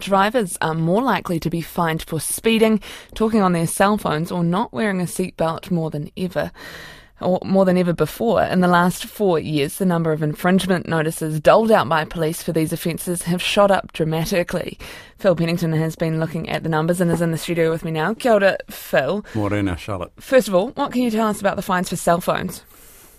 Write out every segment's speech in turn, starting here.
Drivers are more likely to be fined for speeding, talking on their cell phones, or not wearing a seatbelt more than ever or more than ever before. In the last four years, the number of infringement notices doled out by police for these offences have shot up dramatically. Phil Pennington has been looking at the numbers and is in the studio with me now. Kia ora, Phil. Morena, Charlotte. First of all, what can you tell us about the fines for cell phones?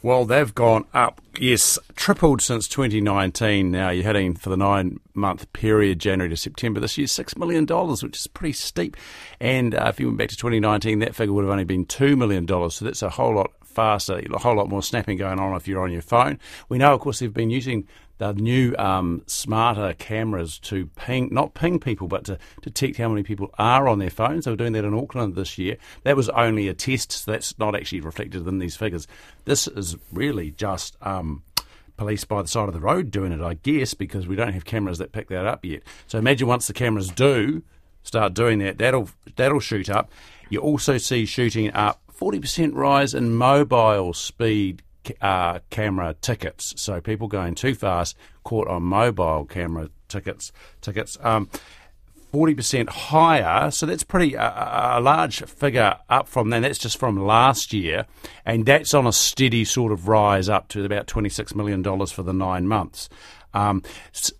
Well, they've gone up, yes, tripled since 2019. Now you're heading for the nine month period, January to September this year, $6 million, which is pretty steep. And uh, if you went back to 2019, that figure would have only been $2 million. So that's a whole lot faster, a whole lot more snapping going on if you're on your phone. We know, of course, they've been using the new um, smarter cameras to ping, not ping people, but to detect how many people are on their phones. They were doing that in Auckland this year. That was only a test, so that's not actually reflected in these figures. This is really just. Um, police by the side of the road doing it, I guess, because we don't have cameras that pick that up yet. So imagine once the cameras do start doing that, that'll that'll shoot up. You also see shooting up 40% rise in mobile speed uh, camera tickets. So people going too fast caught on mobile camera tickets. Tickets. Um, 40% higher, so that's pretty uh, a large figure up from then. That's just from last year, and that's on a steady sort of rise up to about $26 million for the nine months. Um,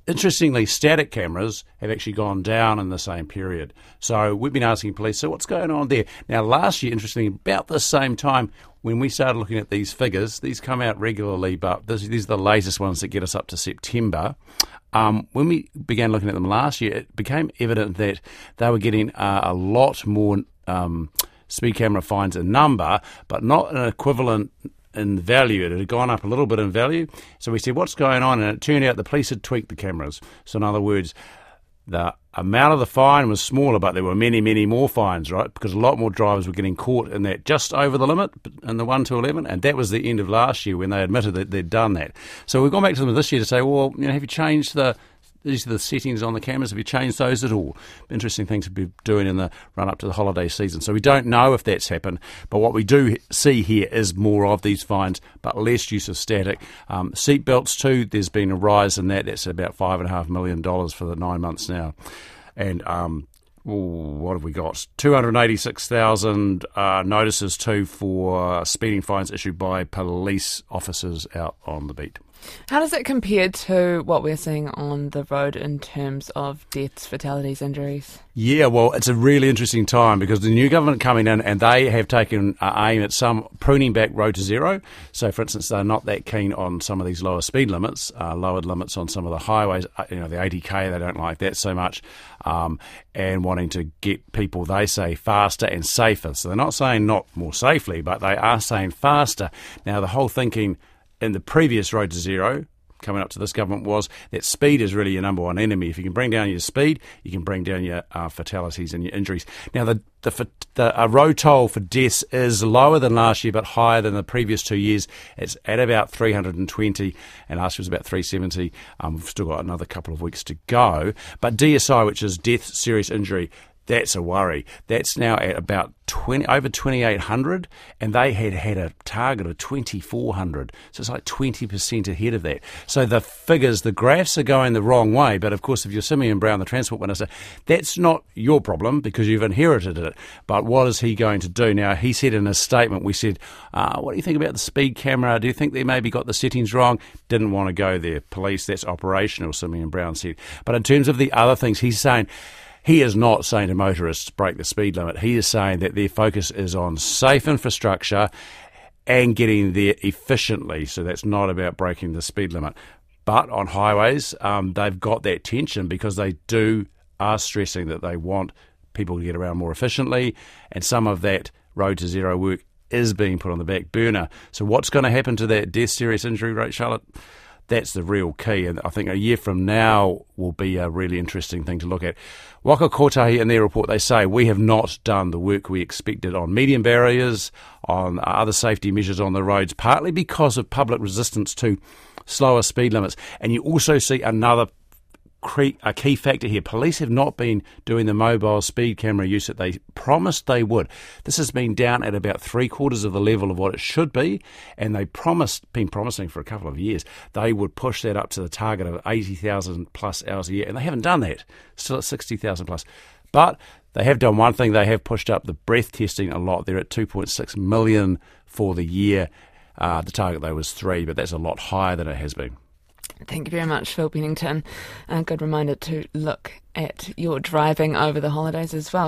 interestingly, static cameras have actually gone down in the same period. So we've been asking police, so what's going on there? Now, last year, interestingly, about the same time, when we started looking at these figures, these come out regularly, but this, these are the latest ones that get us up to September. Um, when we began looking at them last year, it became evident that they were getting uh, a lot more um, speed camera fines in number, but not an equivalent in value. It had gone up a little bit in value. So we said, what's going on? And it turned out the police had tweaked the cameras. So, in other words, the amount of the fine was smaller, but there were many, many more fines, right? Because a lot more drivers were getting caught in that just over the limit in the 1 to 11. And that was the end of last year when they admitted that they'd done that. So we've gone back to them this year to say, well, you know, have you changed the these are the settings on the cameras. Have you changed those at all? Interesting things to be doing in the run up to the holiday season. So we don't know if that's happened, but what we do see here is more of these fines, but less use of static. Um, seat belts too. There's been a rise in that. That's about five and a half million dollars for the nine months now, and um, Ooh, what have we got? 286,000 uh, notices too for speeding fines issued by police officers out on the beat. How does it compare to what we're seeing on the road in terms of deaths, fatalities, injuries? Yeah, well, it's a really interesting time because the new government coming in and they have taken aim at some pruning back road to zero. So, for instance, they're not that keen on some of these lower speed limits, uh, lowered limits on some of the highways. Uh, you know, the 80k, they don't like that so much, um, and wanting to get people, they say, faster and safer. So they're not saying not more safely, but they are saying faster. Now, the whole thinking in the previous Road to Zero, coming up to this government, was that speed is really your number one enemy. If you can bring down your speed, you can bring down your uh, fatalities and your injuries. Now, the the, the road toll for deaths is lower than last year, but higher than the previous two years. It's at about 320, and last year was about 370. Um, we've still got another couple of weeks to go. But DSI, which is death, serious injury, that's a worry. That's now at about 20, over 2,800, and they had had a target of 2,400. So it's like 20% ahead of that. So the figures, the graphs are going the wrong way. But of course, if you're Simeon Brown, the Transport Minister, that's not your problem because you've inherited it. But what is he going to do? Now, he said in a statement, we said, uh, What do you think about the speed camera? Do you think they maybe got the settings wrong? Didn't want to go there. Police, that's operational, Simeon Brown said. But in terms of the other things, he's saying, he is not saying to motorists break the speed limit. He is saying that their focus is on safe infrastructure and getting there efficiently. So that's not about breaking the speed limit. But on highways, um, they've got that tension because they do are stressing that they want people to get around more efficiently, and some of that road to zero work is being put on the back burner. So what's going to happen to that death serious injury rate, Charlotte? That's the real key, and I think a year from now will be a really interesting thing to look at. Waka Kotahi, in their report, they say we have not done the work we expected on median barriers, on other safety measures on the roads, partly because of public resistance to slower speed limits. And you also see another a key factor here. Police have not been doing the mobile speed camera use that they promised they would. This has been down at about three quarters of the level of what it should be, and they promised, been promising for a couple of years, they would push that up to the target of 80,000 plus hours a year, and they haven't done that. Still at 60,000 plus. But they have done one thing, they have pushed up the breath testing a lot. They're at 2.6 million for the year. Uh, the target, though, was three, but that's a lot higher than it has been. Thank you very much, Phil Pennington. A good reminder to look at your driving over the holidays as well.